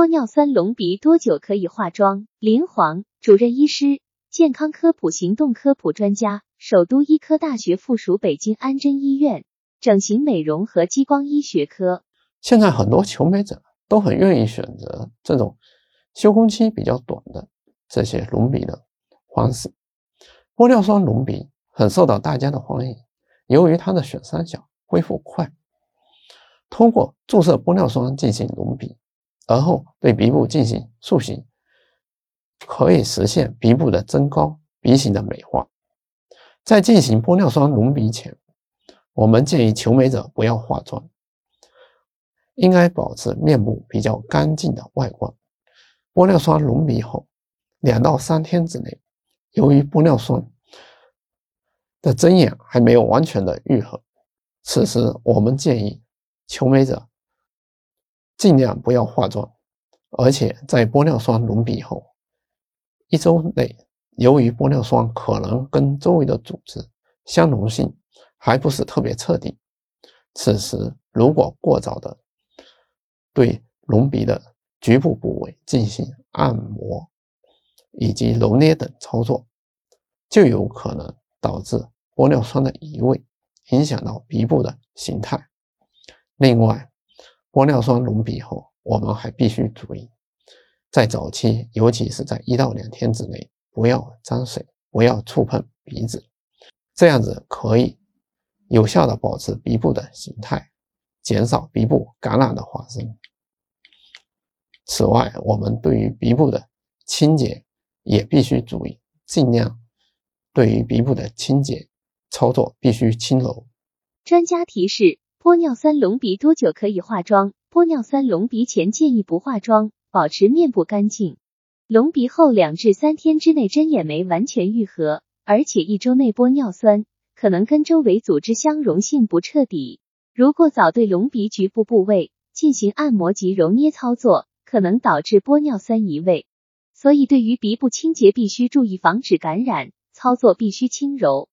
玻尿酸隆鼻多久可以化妆？林黄，主任医师，健康科普行动科普专家，首都医科大学附属北京安贞医院整形美容和激光医学科。现在很多求美者都很愿意选择这种修工期比较短的这些隆鼻的方式。玻尿酸隆鼻很受到大家的欢迎，由于它的损伤小，恢复快，通过注射玻尿酸进行隆鼻。而后对鼻部进行塑形，可以实现鼻部的增高、鼻型的美化。在进行玻尿酸隆鼻前，我们建议求美者不要化妆，应该保持面部比较干净的外观。玻尿酸隆鼻后两到三天之内，由于玻尿酸的针眼还没有完全的愈合，此时我们建议求美者。尽量不要化妆，而且在玻尿酸隆鼻后一周内，由于玻尿酸可能跟周围的组织相容性还不是特别彻底，此时如果过早的对隆鼻的局部部位进行按摩以及揉捏等操作，就有可能导致玻尿酸的移位，影响到鼻部的形态。另外，玻尿酸隆鼻后，我们还必须注意，在早期，尤其是在一到两天之内，不要沾水，不要触碰鼻子，这样子可以有效的保持鼻部的形态，减少鼻部感染的发生。此外，我们对于鼻部的清洁也必须注意，尽量对于鼻部的清洁操作必须轻柔。专家提示。玻尿酸隆鼻多久可以化妆？玻尿酸隆鼻前建议不化妆，保持面部干净。隆鼻后两至三天之内针眼没完全愈合，而且一周内玻尿酸可能跟周围组织相容性不彻底。如果早对隆鼻局部部位进行按摩及揉捏操作，可能导致玻尿酸移位。所以对于鼻部清洁必须注意防止感染，操作必须轻柔。